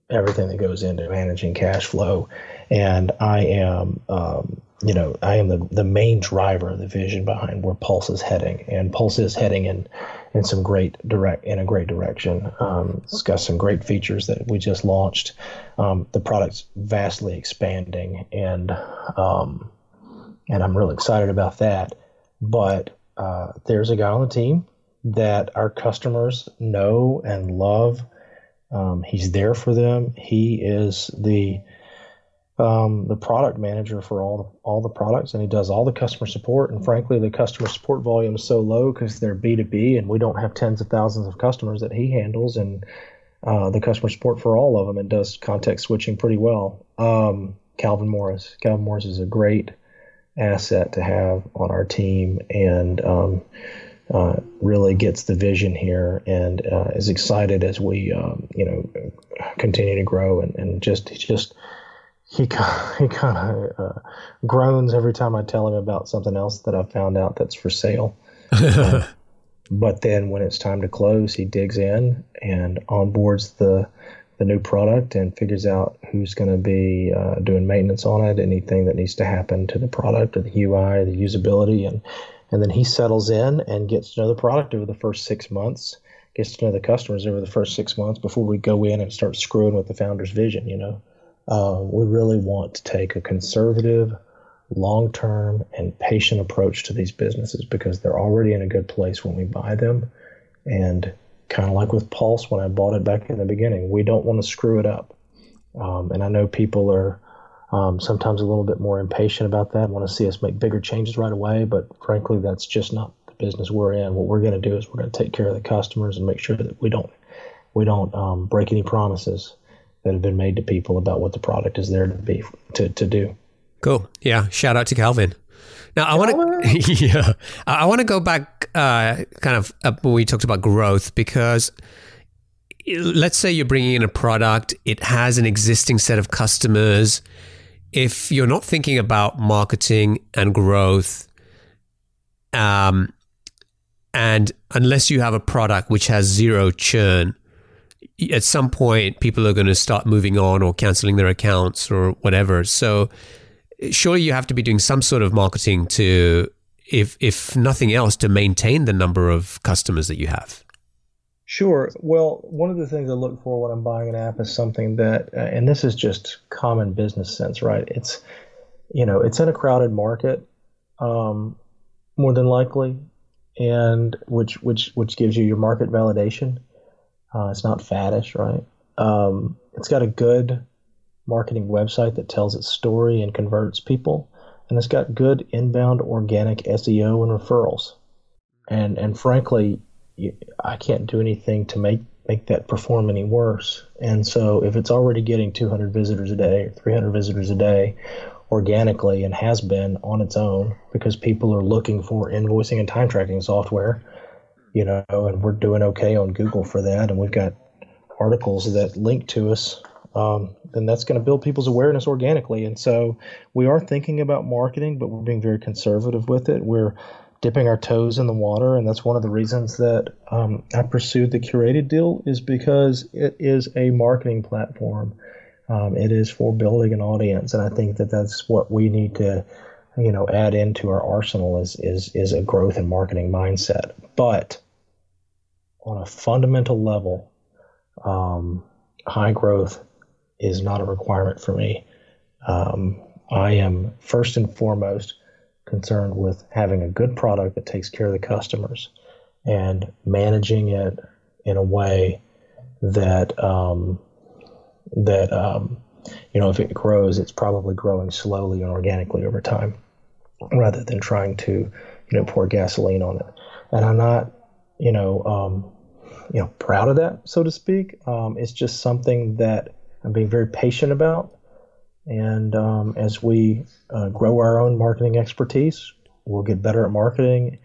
everything that goes into managing cash flow, and I am, um, you know, I am the, the main driver of the vision behind where Pulse is heading, and Pulse is heading in in some great direct in a great direction. Um, it's got some great features that we just launched. Um, the product's vastly expanding, and um, and I'm really excited about that. But uh, there's a guy on the team that our customers know and love um, he's there for them. He is the um, the product manager for all the, all the products, and he does all the customer support. And frankly, the customer support volume is so low because they're B two B, and we don't have tens of thousands of customers that he handles, and uh, the customer support for all of them, and does context switching pretty well. Um, Calvin Morris. Calvin Morris is a great asset to have on our team, and um, uh, really gets the vision here and uh, is excited as we um, you know continue to grow and, and just just he he kind of uh, groans every time I tell him about something else that I found out that's for sale. Uh, but then when it's time to close, he digs in and onboards the the new product and figures out who's going to be uh, doing maintenance on it, anything that needs to happen to the product or the UI, the usability, and and then he settles in and gets to know the product over the first six months gets to know the customers over the first six months before we go in and start screwing with the founder's vision you know uh, we really want to take a conservative long-term and patient approach to these businesses because they're already in a good place when we buy them and kind of like with pulse when i bought it back in the beginning we don't want to screw it up um, and i know people are um, sometimes a little bit more impatient about that, want to see us make bigger changes right away. But frankly, that's just not the business we're in. What we're going to do is we're going to take care of the customers and make sure that we don't we don't um, break any promises that have been made to people about what the product is there to be to, to do. Cool. Yeah. Shout out to Calvin. Now I want to yeah I want to go back uh, kind of when we talked about growth because let's say you're bringing in a product it has an existing set of customers if you're not thinking about marketing and growth, um, and unless you have a product which has zero churn, at some point people are going to start moving on or canceling their accounts or whatever. So, surely you have to be doing some sort of marketing to, if if nothing else, to maintain the number of customers that you have. Sure. Well, one of the things I look for when I'm buying an app is something that, uh, and this is just common business sense, right? It's, you know, it's in a crowded market, um, more than likely, and which which which gives you your market validation. Uh, it's not faddish, right? Um, it's got a good marketing website that tells its story and converts people, and it's got good inbound organic SEO and referrals. And and frankly, I can't do anything to make make that perform any worse. And so if it's already getting 200 visitors a day or 300 visitors a day organically and has been on its own because people are looking for invoicing and time tracking software, you know, and we're doing okay on Google for that, and we've got articles that link to us. Um, then that's going to build people's awareness organically. And so we are thinking about marketing, but we're being very conservative with it. We're dipping our toes in the water, and that's one of the reasons that um, I pursued the Curated deal is because it is a marketing platform. Um, it is for building an audience, and I think that that's what we need to, you know, add into our arsenal is is is a growth and marketing mindset. But on a fundamental level, um, high growth is not a requirement for me. Um, I am first and foremost concerned with having a good product that takes care of the customers and managing it in a way that um, that um, you know if it grows, it's probably growing slowly and organically over time, rather than trying to you know pour gasoline on it. And I'm not you know um, you know proud of that, so to speak. Um, it's just something that I'm being very patient about and um, as we uh, grow our own marketing expertise, we'll get better at marketing,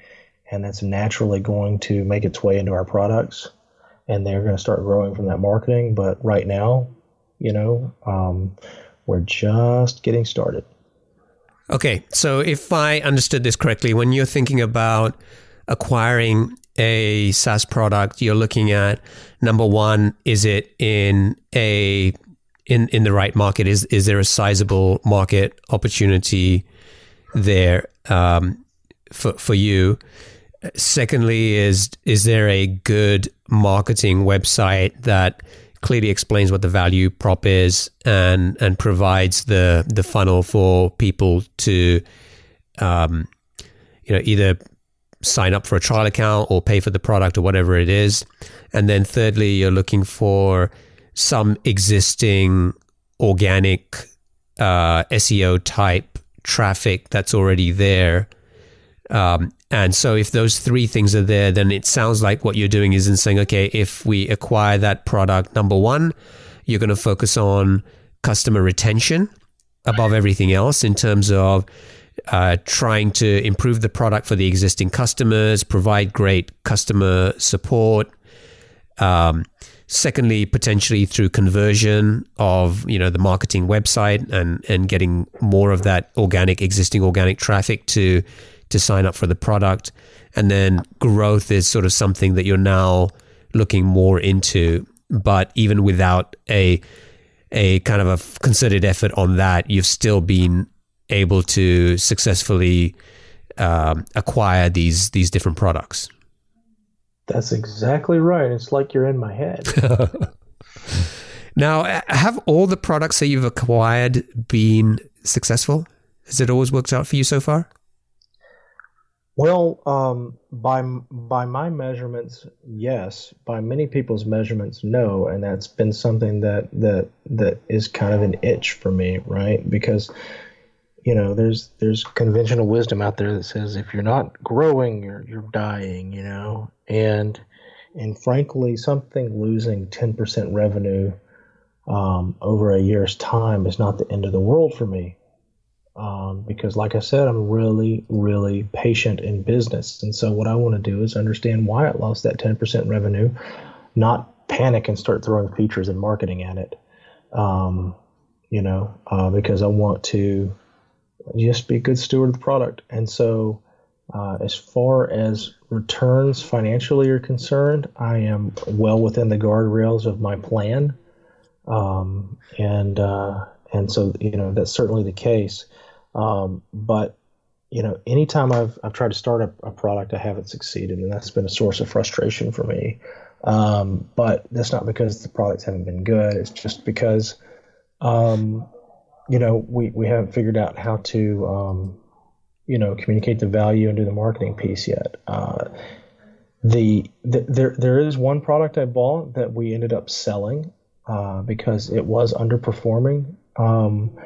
and that's naturally going to make its way into our products. And they're going to start growing from that marketing. But right now, you know, um, we're just getting started. Okay. So if I understood this correctly, when you're thinking about acquiring a SaaS product, you're looking at number one, is it in a in in the right market? Is is there a sizable market opportunity there um, for for you? Secondly, is is there a good marketing website that clearly explains what the value prop is and and provides the the funnel for people to um, you know either sign up for a trial account or pay for the product or whatever it is. And then thirdly, you're looking for some existing organic uh, SEO type traffic that's already there. Um, and so, if those three things are there, then it sounds like what you're doing is in saying, okay, if we acquire that product, number one, you're going to focus on customer retention above everything else in terms of uh, trying to improve the product for the existing customers, provide great customer support. Um, Secondly, potentially through conversion of you know the marketing website and and getting more of that organic existing organic traffic to to sign up for the product, and then growth is sort of something that you're now looking more into. But even without a a kind of a concerted effort on that, you've still been able to successfully um, acquire these these different products. That's exactly right. It's like you're in my head. now, have all the products that you've acquired been successful? Has it always worked out for you so far? Well, um, by by my measurements, yes. By many people's measurements, no. And that's been something that that that is kind of an itch for me, right? Because you know, there's there's conventional wisdom out there that says if you're not growing, you're you're dying, you know, and and frankly, something losing 10% revenue um, over a year's time is not the end of the world for me. Um, because, like I said, I'm really, really patient in business. And so, what I want to do is understand why it lost that 10% revenue, not panic and start throwing features and marketing at it. Um, you know, uh, because I want to just be a good steward of the product. And so, uh, as far as returns financially are concerned, I am well within the guardrails of my plan. Um, and uh, and so you know that's certainly the case. Um, but you know, anytime I've I've tried to start a, a, product, I haven't succeeded, and that's been a source of frustration for me. Um, but that's not because the products haven't been good. It's just because um, you know, we, we haven't figured out how to, um, you know, communicate the value and do the marketing piece yet. Uh, the, the, there there is one product I bought that we ended up selling uh, because it was underperforming, um,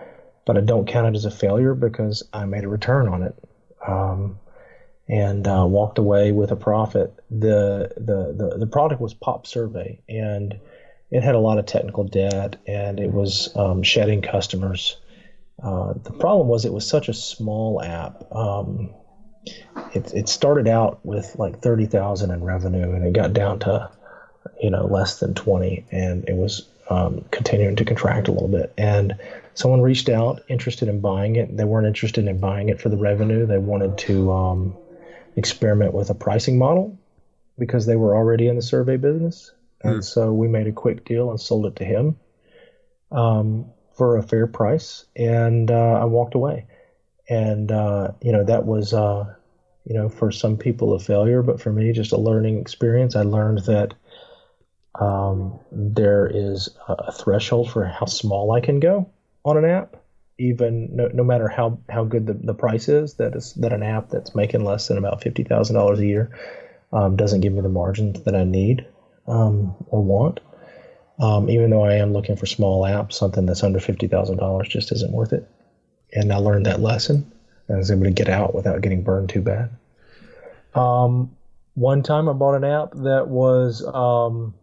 but I don't count it as a failure because I made a return on it um, and uh, walked away with a profit. The, the the the product was Pop Survey and it had a lot of technical debt and it was um, shedding customers. Uh, the problem was it was such a small app. Um, it, it started out with like 30,000 in revenue and it got down to, you know, less than 20 and it was um, continuing to contract a little bit. And someone reached out interested in buying it. They weren't interested in buying it for the revenue. They wanted to, um, experiment with a pricing model because they were already in the survey business. And mm. so we made a quick deal and sold it to him um, for a fair price. And uh, I walked away. And, uh, you know, that was, uh, you know, for some people a failure, but for me, just a learning experience. I learned that um, there is a threshold for how small I can go on an app even no, no matter how, how good the, the price is, that is that an app that's making less than about fifty thousand dollars a year um, doesn't give me the margins that I need um, or want. Um, even though I am looking for small apps, something that's under fifty thousand dollars just isn't worth it. And I learned that lesson. I was able to get out without getting burned too bad. Um, one time I bought an app that was um,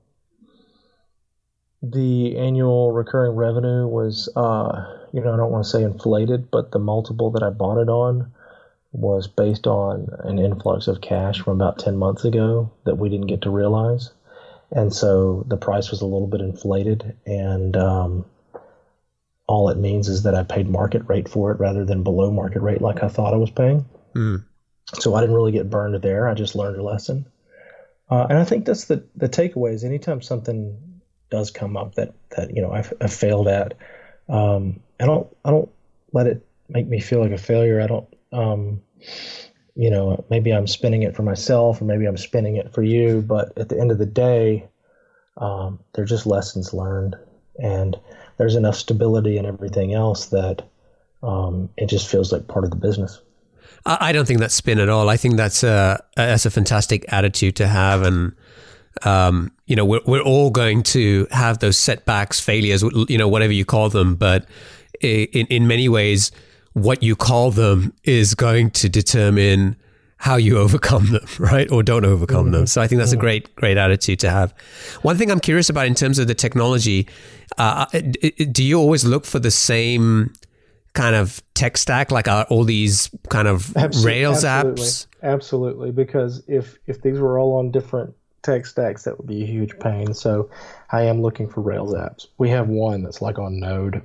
the annual recurring revenue was, uh, you know, I don't want to say inflated, but the multiple that I bought it on was based on an influx of cash from about 10 months ago that we didn't get to realize. And so the price was a little bit inflated. And um, all it means is that I paid market rate for it rather than below market rate like I thought I was paying. Mm. So I didn't really get burned there. I just learned a lesson. Uh, and I think that's the, the takeaway is anytime something does come up that that you know I've, I've failed at. Um, I don't I don't let it make me feel like a failure. I don't um, you know maybe I'm spinning it for myself or maybe I'm spinning it for you. But at the end of the day, um, they're just lessons learned, and there's enough stability and everything else that um, it just feels like part of the business. I don't think that's spin at all. I think that's a that's a fantastic attitude to have, and um, you know, we're, we're all going to have those setbacks, failures, you know, whatever you call them. But in, in many ways, what you call them is going to determine how you overcome them, right? Or don't overcome mm-hmm. them. So I think that's a great, great attitude to have. One thing I'm curious about in terms of the technology, uh, uh do you always look for the same kind of tech stack? Like are all these kind of Absolutely. Rails Absolutely. apps? Absolutely. Because if, if these were all on different tech stacks, that would be a huge pain. So I am looking for Rails apps. We have one that's like on Node,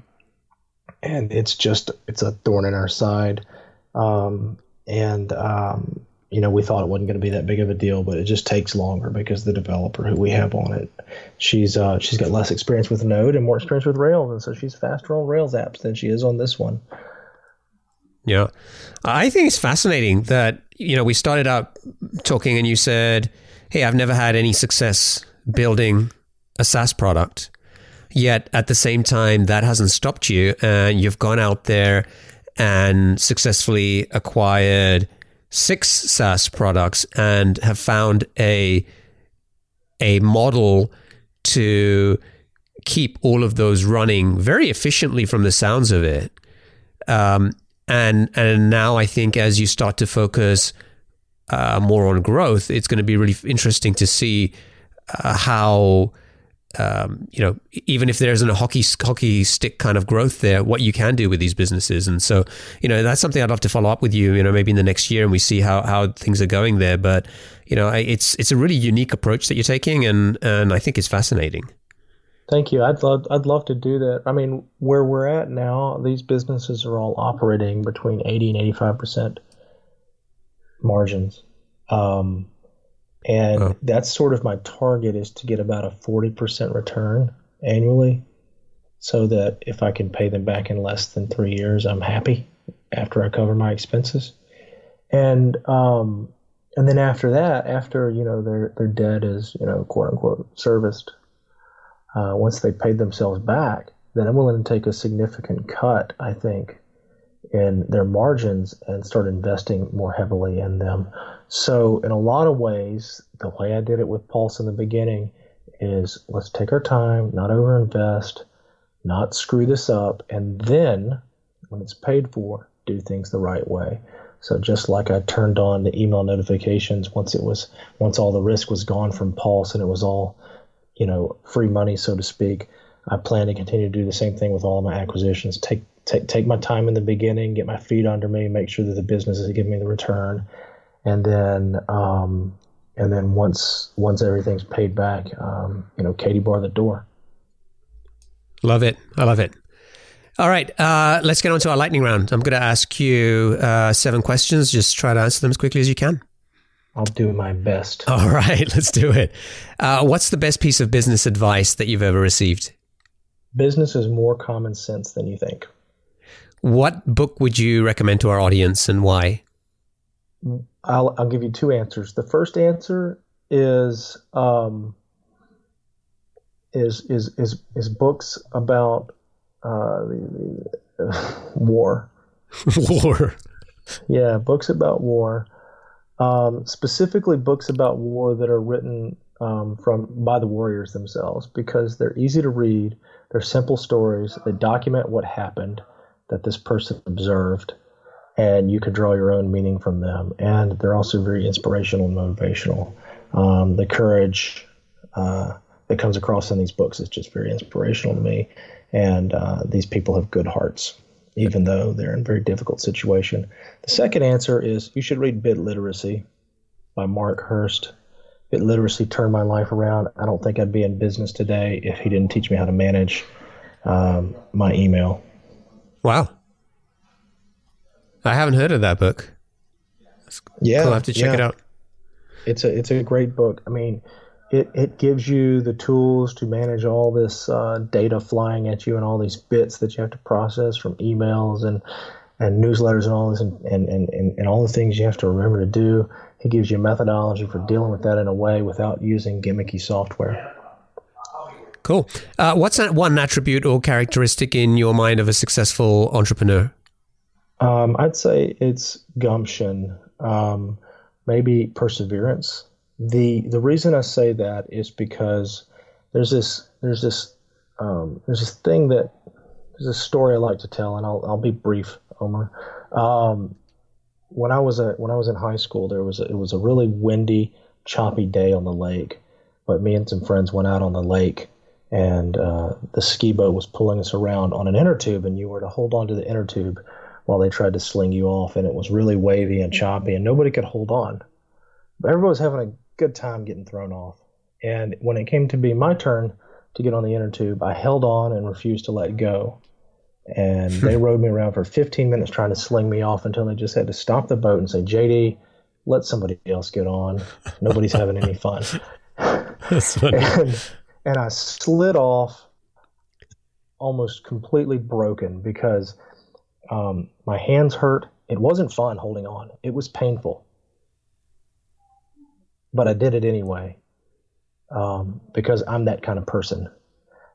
and it's just it's a thorn in our side. Um, and um, you know, we thought it wasn't going to be that big of a deal, but it just takes longer because the developer who we have on it, she's uh, she's got less experience with Node and more experience with Rails, and so she's faster on Rails apps than she is on this one. Yeah, I think it's fascinating that you know we started out talking, and you said hey, I've never had any success building a SaaS product. Yet at the same time, that hasn't stopped you. And you've gone out there and successfully acquired six SaaS products and have found a, a model to keep all of those running very efficiently from the sounds of it. Um, and and now I think as you start to focus uh, more on growth, it's going to be really interesting to see uh, how. Um, you know, even if there isn't a hockey hockey stick kind of growth there, what you can do with these businesses, and so you know that's something I'd love to follow up with you. You know, maybe in the next year, and we see how how things are going there. But you know, it's it's a really unique approach that you're taking, and and I think it's fascinating. Thank you. I'd love I'd love to do that. I mean, where we're at now, these businesses are all operating between eighty and eighty five percent margins. Um, and oh. that's sort of my target is to get about a 40% return annually so that if I can pay them back in less than three years, I'm happy after I cover my expenses. And, um, and then after that, after, you know, their, their debt is, you know, quote unquote serviced, uh, once they paid themselves back, then I'm willing to take a significant cut, I think, in their margins and start investing more heavily in them. So, in a lot of ways, the way I did it with Pulse in the beginning is let's take our time, not overinvest, not screw this up, and then when it's paid for, do things the right way. So just like I turned on the email notifications once it was once all the risk was gone from Pulse and it was all, you know, free money so to speak, I plan to continue to do the same thing with all of my acquisitions. Take take take my time in the beginning, get my feet under me, make sure that the business is giving me the return, and then um, and then once once everything's paid back, um, you know, Katie bar the door. Love it. I love it. All right, uh, let's get on to our lightning round. I'm going to ask you uh, seven questions. Just try to answer them as quickly as you can. I'll do my best. All right, let's do it. Uh, what's the best piece of business advice that you've ever received? Business is more common sense than you think. What book would you recommend to our audience and why? I'll, I'll give you two answers. The first answer is um, is, is is is books about uh, the, the, uh, war. war. Yeah, books about war. Um, specifically, books about war that are written um, from by the warriors themselves because they're easy to read. They're simple stories. They document what happened that this person observed, and you can draw your own meaning from them. And they're also very inspirational and motivational. Um, the courage uh, that comes across in these books is just very inspirational to me. And uh, these people have good hearts, even though they're in a very difficult situation. The second answer is you should read Bit Literacy by Mark Hurst. Bit Literacy turned my life around. I don't think I'd be in business today if he didn't teach me how to manage um, my email. Wow. I haven't heard of that book. Yeah, I'll have to check yeah. it out. It's a it's a great book. I mean, it, it gives you the tools to manage all this uh, data flying at you and all these bits that you have to process from emails and and newsletters and all this and, and, and, and all the things you have to remember to do. It gives you a methodology for dealing with that in a way without using gimmicky software. Cool. Uh, what's that one attribute or characteristic in your mind of a successful entrepreneur? Um, I'd say it's gumption, um, maybe perseverance. the The reason I say that is because there's this there's this um, there's this thing that there's a story I like to tell, and I'll I'll be brief, Omer. Um, when I was a when I was in high school, there was a, it was a really windy, choppy day on the lake, but me and some friends went out on the lake and uh, the ski boat was pulling us around on an inner tube, and you were to hold on to the inner tube while they tried to sling you off, and it was really wavy and choppy, and nobody could hold on. But everybody was having a good time getting thrown off. And when it came to be my turn to get on the inner tube, I held on and refused to let go. And they rode me around for 15 minutes trying to sling me off until they just had to stop the boat and say, JD, let somebody else get on. Nobody's having any fun. That's funny. and, and I slid off almost completely broken because um, my hands hurt. It wasn't fun holding on, it was painful. But I did it anyway um, because I'm that kind of person.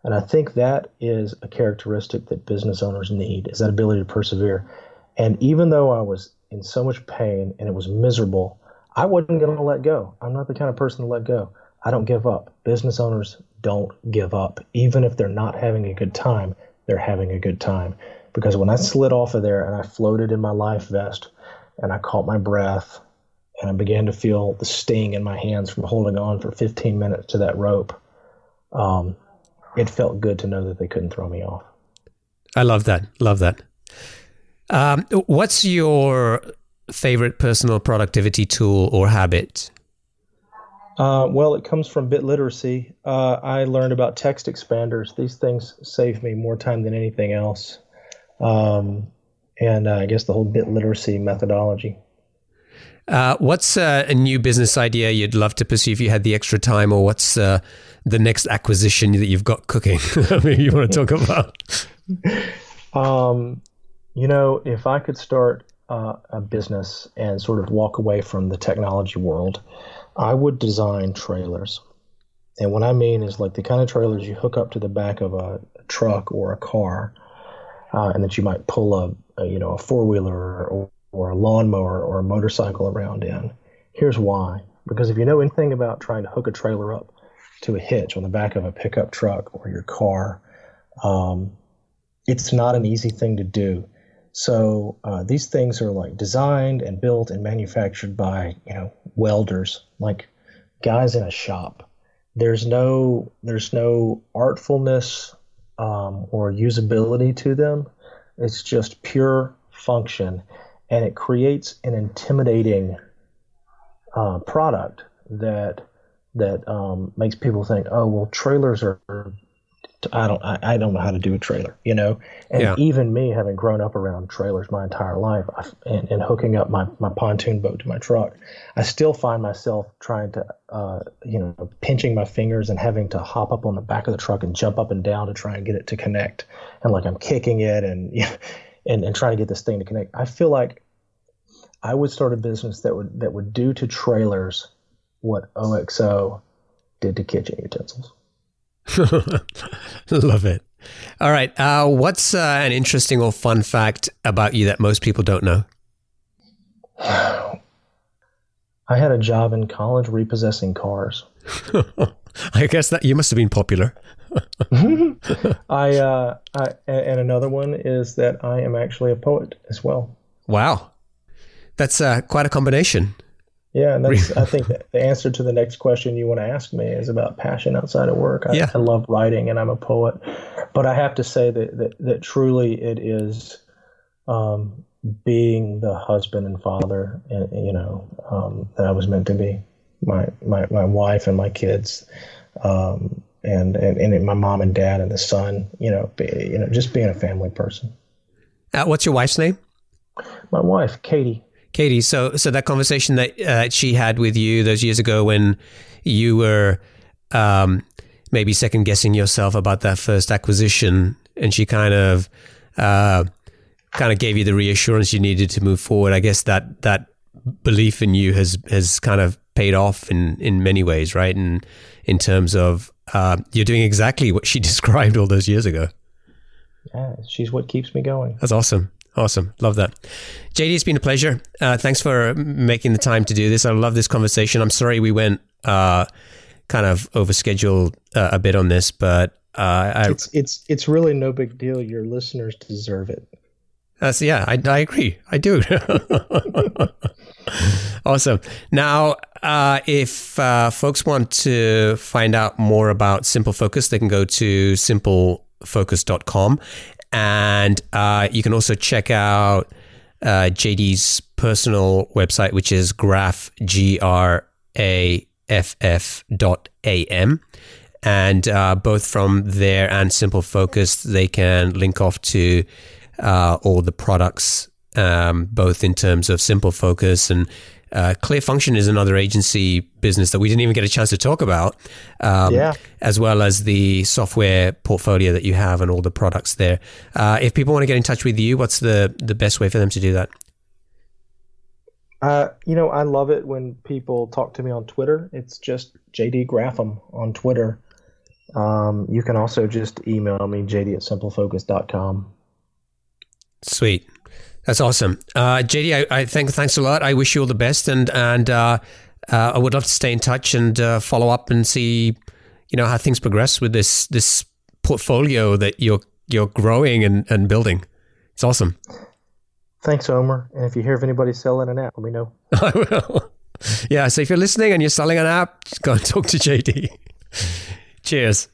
And I think that is a characteristic that business owners need is that ability to persevere. And even though I was in so much pain and it was miserable, I wasn't going to let go. I'm not the kind of person to let go. I don't give up. Business owners don't give up. Even if they're not having a good time, they're having a good time. Because when I slid off of there and I floated in my life vest and I caught my breath and I began to feel the sting in my hands from holding on for 15 minutes to that rope, um, it felt good to know that they couldn't throw me off. I love that. Love that. Um, what's your favorite personal productivity tool or habit? Uh, well, it comes from bit literacy. Uh, I learned about text expanders. These things save me more time than anything else. Um, and uh, I guess the whole bit literacy methodology. Uh, what's uh, a new business idea you'd love to pursue if you had the extra time, or what's uh, the next acquisition that you've got cooking? Maybe you want to talk about. Um, you know, if I could start uh, a business and sort of walk away from the technology world, I would design trailers. And what I mean is like the kind of trailers you hook up to the back of a truck or a car, uh, and that you might pull a, a you know a four wheeler or, or a lawnmower or a motorcycle around in. Here's why: because if you know anything about trying to hook a trailer up to a hitch on the back of a pickup truck or your car, um, it's not an easy thing to do. So uh, these things are like designed and built and manufactured by you know welders, like guys in a shop. There's no there's no artfulness um, or usability to them. It's just pure function, and it creates an intimidating uh, product that that um, makes people think, oh well, trailers are I don't I, I don't know how to do a trailer, you know. And Yeah. even me, having grown up around trailers my entire life, I, and, and hooking up my, my pontoon boat to my truck, I still find myself trying to, uh, you know, pinching my fingers and having to hop up on the back of the truck and jump up and down to try and get it to connect, and like I'm kicking it and and and trying to get this thing to connect. I feel like I would start a business that would that would do to trailers what OXO did to kitchen utensils. Love it. All right. Uh, what's uh, an interesting or fun fact about you that most people don't know? I had a job in college repossessing cars. I guess that you must have been popular. I, uh, I and another one is that I am actually a poet as well. Wow. That's uh, quite a combination. Yeah, and that's I think the answer to the next question you want to ask me is about passion outside of work. I, Yeah. I love writing and I'm a poet, but I have to say that that, that truly it is um, being the husband and father, and you know um, that I was meant to be. My my my wife and my kids, um, and, and and my mom and dad and the son. You know, be, you know, just being a family person. Uh, what's your wife's name? My wife, Katie. Katie. So, so that conversation that uh, she had with you those years ago when you were um, maybe second guessing yourself about that first acquisition, and she kind of uh, kind of gave you the reassurance you needed to move forward. I guess that that belief in you has has kind of paid off in in many ways, right? And in terms of uh, you're doing exactly what she described all those years ago. Yeah, she's what keeps me going. That's awesome. Awesome. Love that. JD, it's been a pleasure. Uh, thanks for making the time to do this. I love this conversation. I'm sorry we went uh, kind of overscheduled uh, a bit on this, but uh, I, It's it's it's really no big deal. Your listeners deserve it. that's, yeah, I, I agree. I do. awesome. Now, uh, if uh, folks want to find out more about SimpleFocus, they can go to simplefocus.com and uh, you can also check out uh, JD's personal website, which is graph, G R A F F dot A M. And uh, both from there and SimpleFocus, they can link off to uh, all the products, um, both in terms of SimpleFocus and uh, Clear Function is another agency business that we didn't even get a chance to talk about, um, Yeah. as well as the software portfolio that you have and all the products there. Uh, if people want to get in touch with you, what's the, the best way for them to do that? Uh, you know, I love it when people talk to me on Twitter. It's just JD Graffam on Twitter. Um, you can also just email me, jd at simplefocus.com. Sweet. That's awesome. Uh, JD, I, I think thanks a lot. I wish you all the best, and and uh, uh, I would love to stay in touch and uh, follow up and see, you know, how things progress with this this portfolio that you're you're growing and, and building. It's awesome. Thanks, Omer. And if you hear of anybody selling an app, let me know. I will. Yeah. So if you're listening and you're selling an app, just go and talk to JD. Cheers.